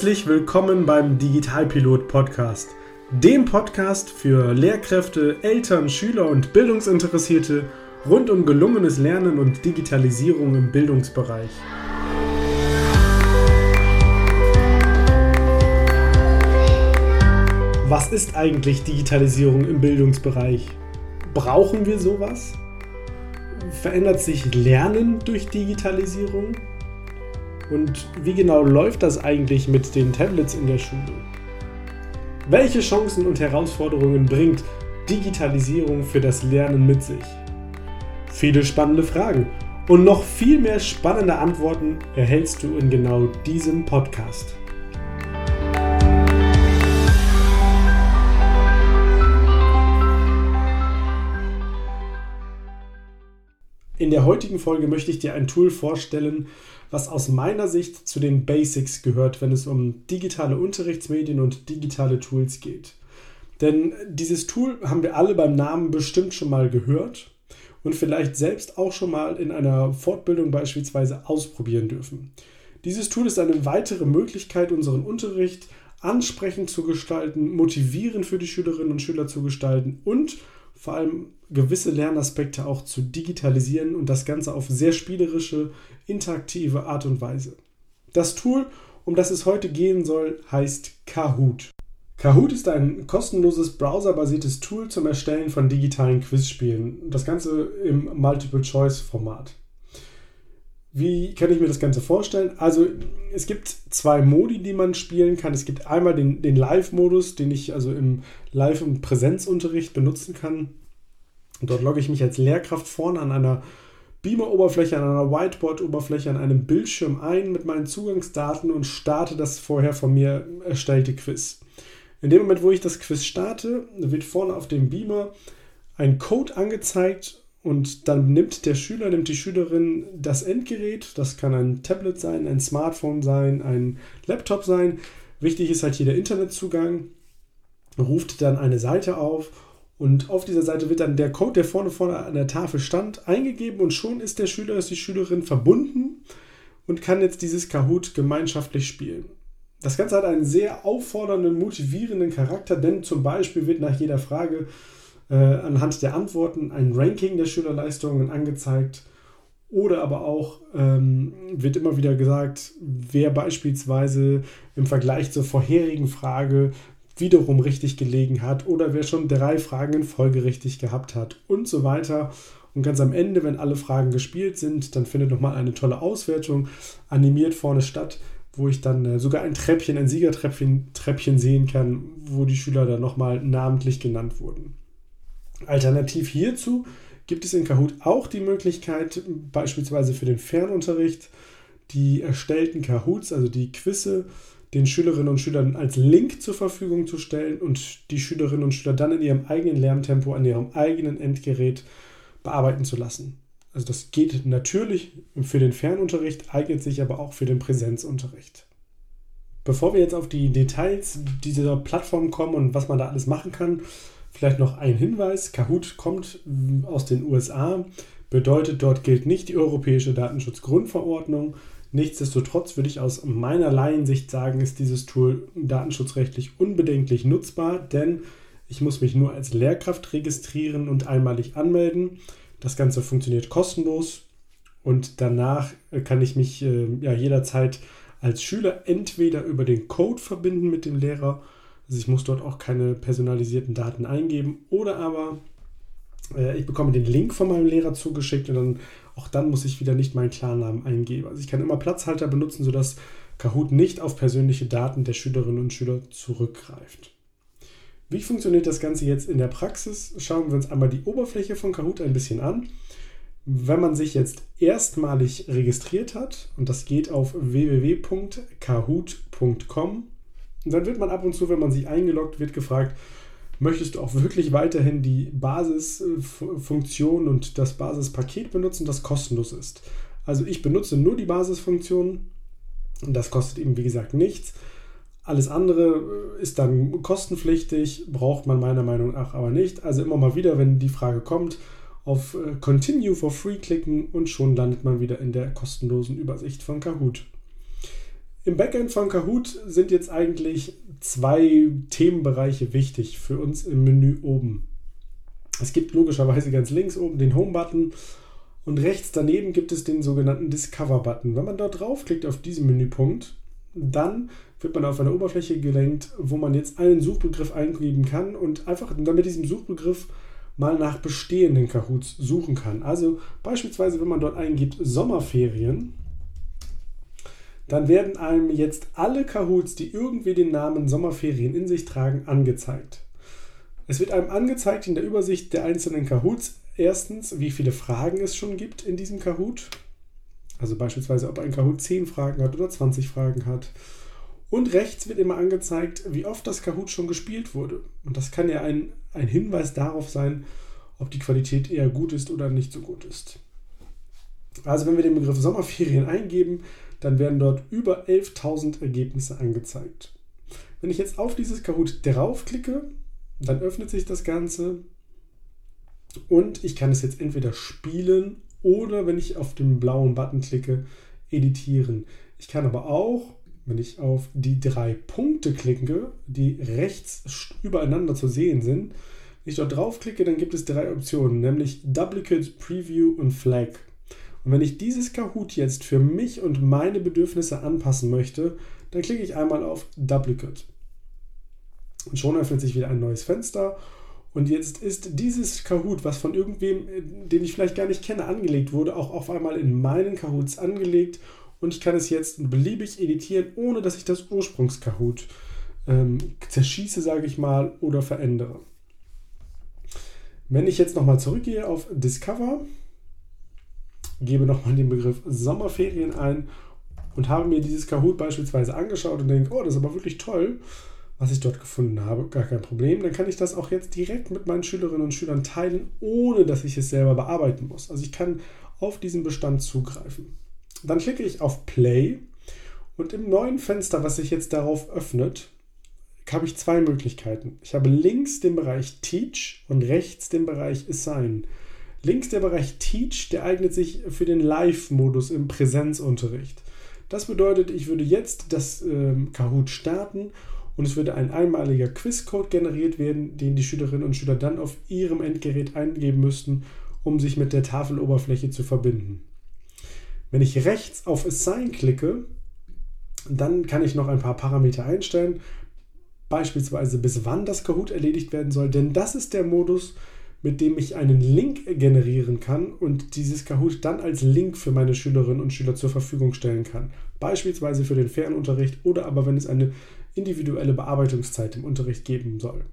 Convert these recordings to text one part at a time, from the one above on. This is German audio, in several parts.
Herzlich willkommen beim Digitalpilot Podcast, dem Podcast für Lehrkräfte, Eltern, Schüler und Bildungsinteressierte rund um gelungenes Lernen und Digitalisierung im Bildungsbereich. Was ist eigentlich Digitalisierung im Bildungsbereich? Brauchen wir sowas? Verändert sich Lernen durch Digitalisierung? Und wie genau läuft das eigentlich mit den Tablets in der Schule? Welche Chancen und Herausforderungen bringt Digitalisierung für das Lernen mit sich? Viele spannende Fragen und noch viel mehr spannende Antworten erhältst du in genau diesem Podcast. In der heutigen Folge möchte ich dir ein Tool vorstellen, was aus meiner Sicht zu den Basics gehört, wenn es um digitale Unterrichtsmedien und digitale Tools geht. Denn dieses Tool haben wir alle beim Namen bestimmt schon mal gehört und vielleicht selbst auch schon mal in einer Fortbildung beispielsweise ausprobieren dürfen. Dieses Tool ist eine weitere Möglichkeit, unseren Unterricht ansprechend zu gestalten, motivierend für die Schülerinnen und Schüler zu gestalten und vor allem gewisse Lernaspekte auch zu digitalisieren und das Ganze auf sehr spielerische, interaktive Art und Weise. Das Tool, um das es heute gehen soll, heißt Kahoot. Kahoot ist ein kostenloses browserbasiertes Tool zum Erstellen von digitalen Quizspielen. Das Ganze im Multiple-Choice-Format. Wie kann ich mir das Ganze vorstellen? Also es gibt zwei Modi, die man spielen kann. Es gibt einmal den, den Live-Modus, den ich also im Live- und Präsenzunterricht benutzen kann. Dort logge ich mich als Lehrkraft vorne an einer Beamer-Oberfläche, an einer Whiteboard-Oberfläche, an einem Bildschirm ein mit meinen Zugangsdaten und starte das vorher von mir erstellte Quiz. In dem Moment, wo ich das Quiz starte, wird vorne auf dem Beamer ein Code angezeigt und dann nimmt der Schüler, nimmt die Schülerin das Endgerät, das kann ein Tablet sein, ein Smartphone sein, ein Laptop sein. Wichtig ist halt hier der Internetzugang, ruft dann eine Seite auf und auf dieser Seite wird dann der Code, der vorne vorne an der Tafel stand, eingegeben und schon ist der Schüler, ist die Schülerin verbunden und kann jetzt dieses Kahoot gemeinschaftlich spielen. Das Ganze hat einen sehr auffordernden, motivierenden Charakter, denn zum Beispiel wird nach jeder Frage äh, anhand der Antworten ein Ranking der Schülerleistungen angezeigt. Oder aber auch ähm, wird immer wieder gesagt, wer beispielsweise im Vergleich zur vorherigen Frage wiederum richtig gelegen hat oder wer schon drei Fragen in Folge richtig gehabt hat und so weiter. Und ganz am Ende, wenn alle Fragen gespielt sind, dann findet nochmal eine tolle Auswertung animiert vorne statt, wo ich dann äh, sogar ein Treppchen, ein Siegertreppchen Treppchen sehen kann, wo die Schüler dann nochmal namentlich genannt wurden. Alternativ hierzu gibt es in Kahoot auch die Möglichkeit, beispielsweise für den Fernunterricht, die erstellten Kahoots, also die Quizze, den Schülerinnen und Schülern als Link zur Verfügung zu stellen und die Schülerinnen und Schüler dann in ihrem eigenen Lerntempo an ihrem eigenen Endgerät bearbeiten zu lassen. Also das geht natürlich für den Fernunterricht, eignet sich aber auch für den Präsenzunterricht. Bevor wir jetzt auf die Details dieser Plattform kommen und was man da alles machen kann, Vielleicht noch ein Hinweis: Kahoot kommt aus den USA, bedeutet, dort gilt nicht die Europäische Datenschutzgrundverordnung. Nichtsdestotrotz würde ich aus meiner Laiensicht sagen, ist dieses Tool datenschutzrechtlich unbedenklich nutzbar, denn ich muss mich nur als Lehrkraft registrieren und einmalig anmelden. Das Ganze funktioniert kostenlos und danach kann ich mich äh, ja, jederzeit als Schüler entweder über den Code verbinden mit dem Lehrer also ich muss dort auch keine personalisierten Daten eingeben oder aber äh, ich bekomme den Link von meinem Lehrer zugeschickt und dann auch dann muss ich wieder nicht meinen Klarnamen eingeben. Also ich kann immer Platzhalter benutzen, sodass Kahoot nicht auf persönliche Daten der Schülerinnen und Schüler zurückgreift. Wie funktioniert das Ganze jetzt in der Praxis? Schauen wir uns einmal die Oberfläche von Kahoot ein bisschen an. Wenn man sich jetzt erstmalig registriert hat, und das geht auf www.kahoot.com, und dann wird man ab und zu, wenn man sich eingeloggt wird, gefragt, möchtest du auch wirklich weiterhin die Basisfunktion und das Basispaket benutzen, das kostenlos ist. Also ich benutze nur die Basisfunktion und das kostet eben wie gesagt nichts. Alles andere ist dann kostenpflichtig, braucht man meiner Meinung nach aber nicht. Also immer mal wieder, wenn die Frage kommt, auf äh, Continue for Free klicken und schon landet man wieder in der kostenlosen Übersicht von Kahoot. Im Backend von Kahoot sind jetzt eigentlich zwei Themenbereiche wichtig für uns im Menü oben. Es gibt logischerweise ganz links oben den Home-Button und rechts daneben gibt es den sogenannten Discover-Button. Wenn man dort draufklickt auf diesen Menüpunkt, dann wird man auf eine Oberfläche gelenkt, wo man jetzt einen Suchbegriff eingeben kann und einfach dann mit diesem Suchbegriff mal nach bestehenden Kahoots suchen kann. Also beispielsweise, wenn man dort eingibt Sommerferien, dann werden einem jetzt alle Kahoots, die irgendwie den Namen Sommerferien in sich tragen, angezeigt. Es wird einem angezeigt in der Übersicht der einzelnen Kahoots erstens, wie viele Fragen es schon gibt in diesem Kahoot. Also beispielsweise, ob ein Kahoot 10 Fragen hat oder 20 Fragen hat. Und rechts wird immer angezeigt, wie oft das Kahoot schon gespielt wurde. Und das kann ja ein, ein Hinweis darauf sein, ob die Qualität eher gut ist oder nicht so gut ist. Also wenn wir den Begriff Sommerferien eingeben, dann werden dort über 11.000 Ergebnisse angezeigt. Wenn ich jetzt auf dieses Kahoot draufklicke, dann öffnet sich das Ganze und ich kann es jetzt entweder spielen oder wenn ich auf den blauen Button klicke, editieren. Ich kann aber auch, wenn ich auf die drei Punkte klicke, die rechts übereinander zu sehen sind, wenn ich dort draufklicke, dann gibt es drei Optionen, nämlich Duplicate, Preview und Flag. Und wenn ich dieses Kahoot jetzt für mich und meine Bedürfnisse anpassen möchte, dann klicke ich einmal auf Duplicate. Und schon öffnet sich wieder ein neues Fenster. Und jetzt ist dieses Kahoot, was von irgendwem, den ich vielleicht gar nicht kenne, angelegt wurde, auch auf einmal in meinen Kahoots angelegt. Und ich kann es jetzt beliebig editieren, ohne dass ich das Ursprungskahoot ähm, zerschieße, sage ich mal, oder verändere. Wenn ich jetzt nochmal zurückgehe auf Discover, gebe nochmal den Begriff Sommerferien ein und habe mir dieses Kahoot beispielsweise angeschaut und denke, oh, das ist aber wirklich toll, was ich dort gefunden habe, gar kein Problem. Dann kann ich das auch jetzt direkt mit meinen Schülerinnen und Schülern teilen, ohne dass ich es selber bearbeiten muss. Also ich kann auf diesen Bestand zugreifen. Dann klicke ich auf Play und im neuen Fenster, was sich jetzt darauf öffnet, habe ich zwei Möglichkeiten. Ich habe links den Bereich Teach und rechts den Bereich Assign. Links der Bereich Teach, der eignet sich für den Live-Modus im Präsenzunterricht. Das bedeutet, ich würde jetzt das ähm, Kahoot starten und es würde ein einmaliger Quizcode generiert werden, den die Schülerinnen und Schüler dann auf ihrem Endgerät eingeben müssten, um sich mit der Tafeloberfläche zu verbinden. Wenn ich rechts auf Assign klicke, dann kann ich noch ein paar Parameter einstellen, beispielsweise bis wann das Kahoot erledigt werden soll, denn das ist der Modus, mit dem ich einen Link generieren kann und dieses Kahoot dann als Link für meine Schülerinnen und Schüler zur Verfügung stellen kann. Beispielsweise für den Fernunterricht oder aber wenn es eine individuelle Bearbeitungszeit im Unterricht geben soll.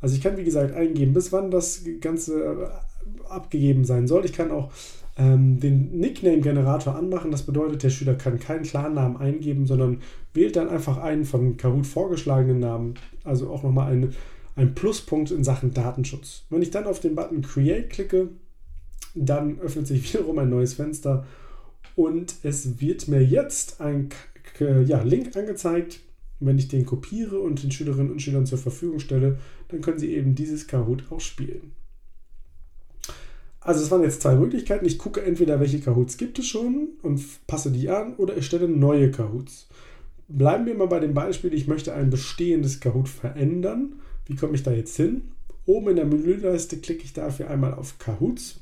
Also ich kann wie gesagt eingeben, bis wann das Ganze äh, abgegeben sein soll. Ich kann auch ähm, den Nickname-Generator anmachen. Das bedeutet, der Schüler kann keinen Klarnamen eingeben, sondern wählt dann einfach einen von Kahoot vorgeschlagenen Namen. Also auch nochmal eine ein Pluspunkt in Sachen Datenschutz. Wenn ich dann auf den Button Create klicke, dann öffnet sich wiederum ein neues Fenster und es wird mir jetzt ein ja, Link angezeigt. Wenn ich den kopiere und den Schülerinnen und Schülern zur Verfügung stelle, dann können sie eben dieses Kahoot auch spielen. Also es waren jetzt zwei Möglichkeiten. Ich gucke entweder, welche Kahoots gibt es schon und passe die an oder erstelle neue Kahoots. Bleiben wir mal bei dem Beispiel, ich möchte ein bestehendes Kahoot verändern wie komme ich da jetzt hin? Oben in der Menüleiste klicke ich dafür einmal auf Kahoots.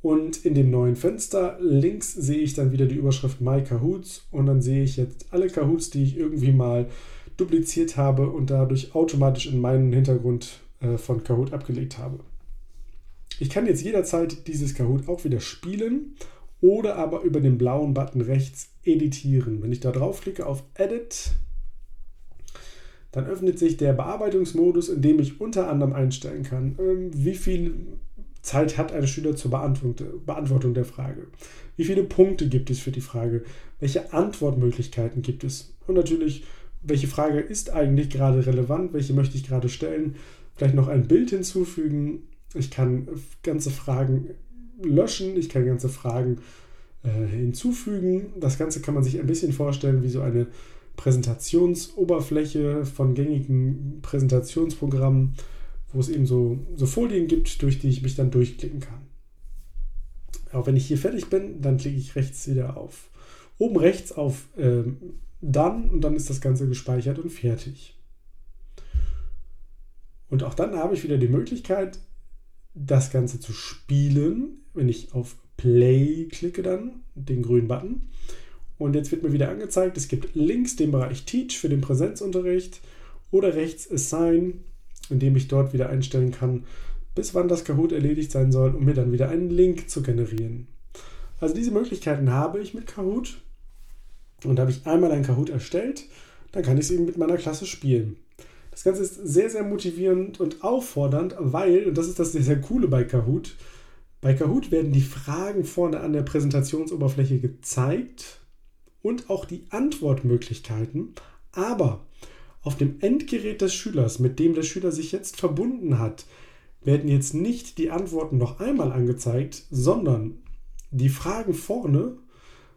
Und in dem neuen Fenster links sehe ich dann wieder die Überschrift My Kahoots und dann sehe ich jetzt alle Kahoots, die ich irgendwie mal dupliziert habe und dadurch automatisch in meinen Hintergrund äh, von Kahoot abgelegt habe. Ich kann jetzt jederzeit dieses Kahoot auch wieder spielen oder aber über den blauen Button rechts editieren. Wenn ich da draufklicke auf Edit, dann öffnet sich der Bearbeitungsmodus, in dem ich unter anderem einstellen kann, ähm, wie viel Zeit hat ein Schüler zur Beantwortung der Frage. Wie viele Punkte gibt es für die Frage? Welche Antwortmöglichkeiten gibt es? Und natürlich, welche Frage ist eigentlich gerade relevant? Welche möchte ich gerade stellen? Vielleicht noch ein Bild hinzufügen. Ich kann ganze Fragen löschen. Ich kann ganze Fragen äh, hinzufügen. Das Ganze kann man sich ein bisschen vorstellen wie so eine Präsentationsoberfläche von gängigen Präsentationsprogrammen, wo es eben so, so Folien gibt, durch die ich mich dann durchklicken kann. Auch wenn ich hier fertig bin, dann klicke ich rechts wieder auf oben rechts auf ähm, Dann und dann ist das Ganze gespeichert und fertig. Und auch dann habe ich wieder die Möglichkeit, das Ganze zu spielen, wenn ich auf Play klicke dann, den grünen Button. Und jetzt wird mir wieder angezeigt, es gibt links den Bereich Teach für den Präsenzunterricht oder rechts Assign, indem ich dort wieder einstellen kann, bis wann das Kahoot erledigt sein soll, um mir dann wieder einen Link zu generieren. Also diese Möglichkeiten habe ich mit Kahoot. Und habe ich einmal ein Kahoot erstellt, dann kann ich es eben mit meiner Klasse spielen. Das Ganze ist sehr, sehr motivierend und auffordernd, weil, und das ist das sehr, sehr Coole bei Kahoot, bei Kahoot werden die Fragen vorne an der Präsentationsoberfläche gezeigt und auch die Antwortmöglichkeiten, aber auf dem Endgerät des Schülers, mit dem der Schüler sich jetzt verbunden hat, werden jetzt nicht die Antworten noch einmal angezeigt, sondern die Fragen vorne,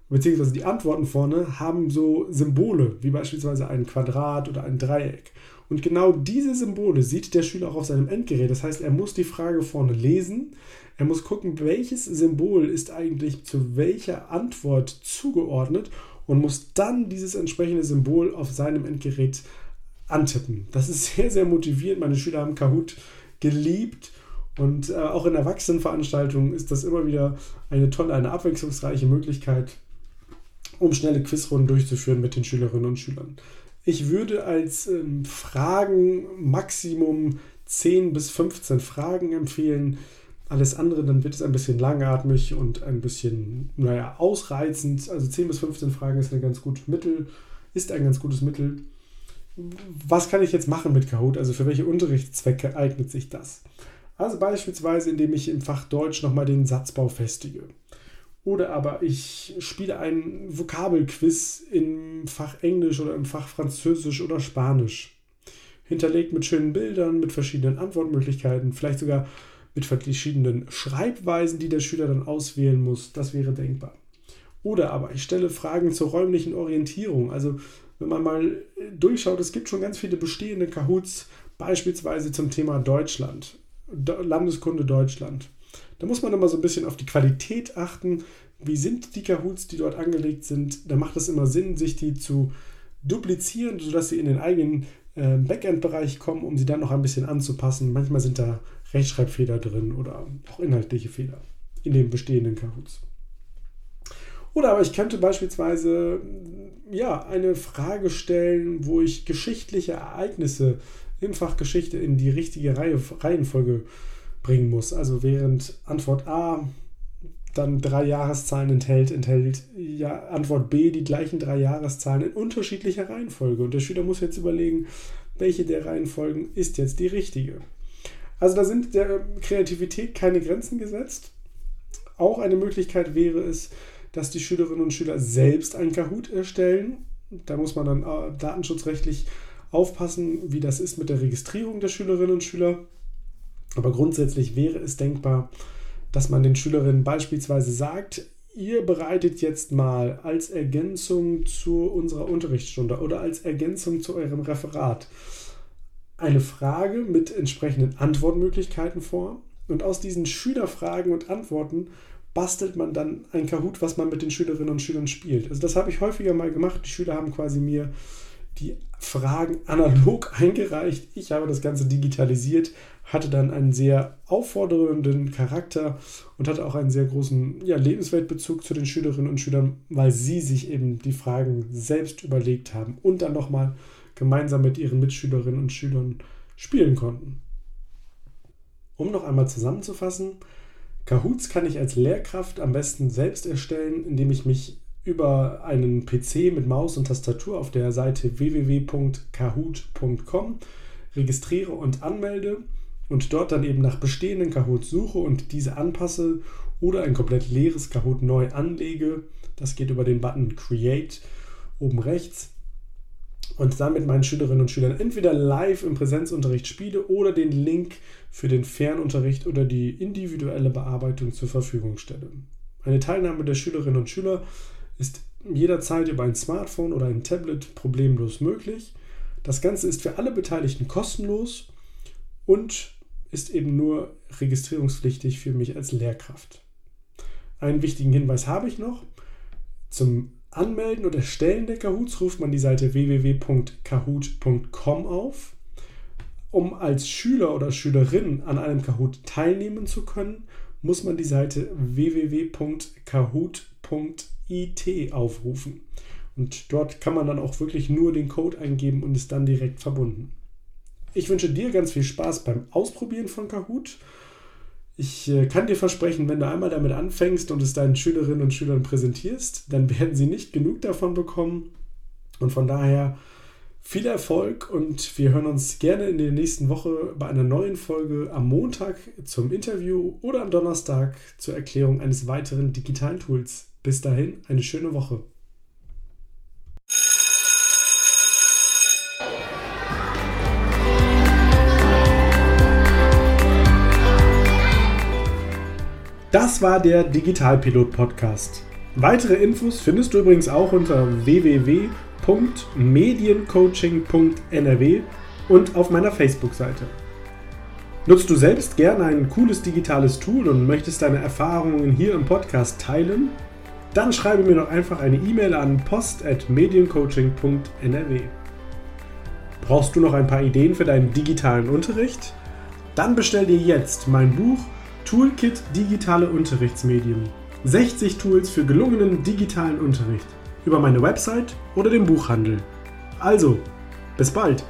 beziehungsweise die Antworten vorne, haben so Symbole, wie beispielsweise ein Quadrat oder ein Dreieck. Und genau diese Symbole sieht der Schüler auch auf seinem Endgerät. Das heißt, er muss die Frage vorne lesen. Er muss gucken, welches Symbol ist eigentlich zu welcher Antwort zugeordnet und muss dann dieses entsprechende Symbol auf seinem Endgerät antippen. Das ist sehr, sehr motivierend. Meine Schüler haben Kahoot geliebt und äh, auch in Erwachsenenveranstaltungen ist das immer wieder eine tolle, eine abwechslungsreiche Möglichkeit, um schnelle Quizrunden durchzuführen mit den Schülerinnen und Schülern. Ich würde als ähm, Fragen Maximum 10 bis 15 Fragen empfehlen. Alles andere, dann wird es ein bisschen langatmig und ein bisschen, naja, ausreizend. Also 10 bis 15 Fragen ist ein ganz gutes Mittel, ist ein ganz gutes Mittel. Was kann ich jetzt machen mit Kahoot? Also für welche Unterrichtszwecke eignet sich das? Also beispielsweise, indem ich im Fach Deutsch nochmal den Satzbau festige. Oder aber ich spiele ein Vokabelquiz im Fach Englisch oder im Fach Französisch oder Spanisch. Hinterlegt mit schönen Bildern, mit verschiedenen Antwortmöglichkeiten, vielleicht sogar mit verschiedenen Schreibweisen, die der Schüler dann auswählen muss. Das wäre denkbar. Oder aber ich stelle Fragen zur räumlichen Orientierung. Also wenn man mal durchschaut, es gibt schon ganz viele bestehende Kahoots, beispielsweise zum Thema Deutschland, Landeskunde Deutschland. Da muss man immer so ein bisschen auf die Qualität achten. Wie sind die Kahoots, die dort angelegt sind? Da macht es immer Sinn, sich die zu duplizieren, sodass sie in den eigenen äh, Backend-Bereich kommen, um sie dann noch ein bisschen anzupassen. Manchmal sind da Rechtschreibfehler drin oder auch inhaltliche Fehler in den bestehenden Kahoots. Oder aber ich könnte beispielsweise ja, eine Frage stellen, wo ich geschichtliche Ereignisse im Fach Geschichte in die richtige Reihe, Reihenfolge bringen muss. Also während Antwort A dann drei Jahreszahlen enthält, enthält ja Antwort B die gleichen drei Jahreszahlen in unterschiedlicher Reihenfolge. Und der Schüler muss jetzt überlegen, welche der Reihenfolgen ist jetzt die richtige. Also da sind der Kreativität keine Grenzen gesetzt. Auch eine Möglichkeit wäre es, dass die Schülerinnen und Schüler selbst ein Kahoot erstellen. Da muss man dann äh, datenschutzrechtlich aufpassen, wie das ist mit der Registrierung der Schülerinnen und Schüler. Aber grundsätzlich wäre es denkbar, dass man den Schülerinnen beispielsweise sagt, ihr bereitet jetzt mal als Ergänzung zu unserer Unterrichtsstunde oder als Ergänzung zu eurem Referat eine Frage mit entsprechenden Antwortmöglichkeiten vor. Und aus diesen Schülerfragen und Antworten bastelt man dann ein Kahoot, was man mit den Schülerinnen und Schülern spielt. Also das habe ich häufiger mal gemacht. Die Schüler haben quasi mir die Fragen analog eingereicht. Ich habe das Ganze digitalisiert, hatte dann einen sehr auffordernden Charakter und hatte auch einen sehr großen ja, Lebensweltbezug zu den Schülerinnen und Schülern, weil sie sich eben die Fragen selbst überlegt haben und dann nochmal gemeinsam mit ihren Mitschülerinnen und Schülern spielen konnten. Um noch einmal zusammenzufassen, Kahoots kann ich als Lehrkraft am besten selbst erstellen, indem ich mich über einen PC mit Maus und Tastatur auf der Seite www.kahoot.com registriere und anmelde und dort dann eben nach bestehenden Kahoots suche und diese anpasse oder ein komplett leeres Kahoot neu anlege. Das geht über den Button Create oben rechts und dann mit meinen Schülerinnen und Schülern entweder live im Präsenzunterricht spiele oder den Link für den Fernunterricht oder die individuelle Bearbeitung zur Verfügung stelle. Eine Teilnahme der Schülerinnen und Schüler ist jederzeit über ein Smartphone oder ein Tablet problemlos möglich. Das Ganze ist für alle Beteiligten kostenlos und ist eben nur registrierungspflichtig für mich als Lehrkraft. Einen wichtigen Hinweis habe ich noch. Zum Anmelden und Erstellen der Kahoots ruft man die Seite www.kahoot.com auf. Um als Schüler oder Schülerin an einem Kahoot teilnehmen zu können, muss man die Seite www.kahoot.it aufrufen. Und dort kann man dann auch wirklich nur den Code eingeben und ist dann direkt verbunden. Ich wünsche dir ganz viel Spaß beim Ausprobieren von Kahoot. Ich äh, kann dir versprechen, wenn du einmal damit anfängst und es deinen Schülerinnen und Schülern präsentierst, dann werden sie nicht genug davon bekommen. Und von daher viel Erfolg und wir hören uns gerne in der nächsten Woche bei einer neuen Folge am Montag zum Interview oder am Donnerstag zur Erklärung eines weiteren digitalen Tools. Bis dahin, eine schöne Woche. Das war der Digitalpilot Podcast. Weitere Infos findest du übrigens auch unter www.mediencoaching.nrw und auf meiner Facebook-Seite. Nutzt du selbst gerne ein cooles digitales Tool und möchtest deine Erfahrungen hier im Podcast teilen? Dann schreibe mir doch einfach eine E-Mail an post.mediencoaching.nrw. Brauchst du noch ein paar Ideen für deinen digitalen Unterricht? Dann bestell dir jetzt mein Buch Toolkit Digitale Unterrichtsmedien. 60 Tools für gelungenen digitalen Unterricht über meine Website oder den Buchhandel. Also, bis bald!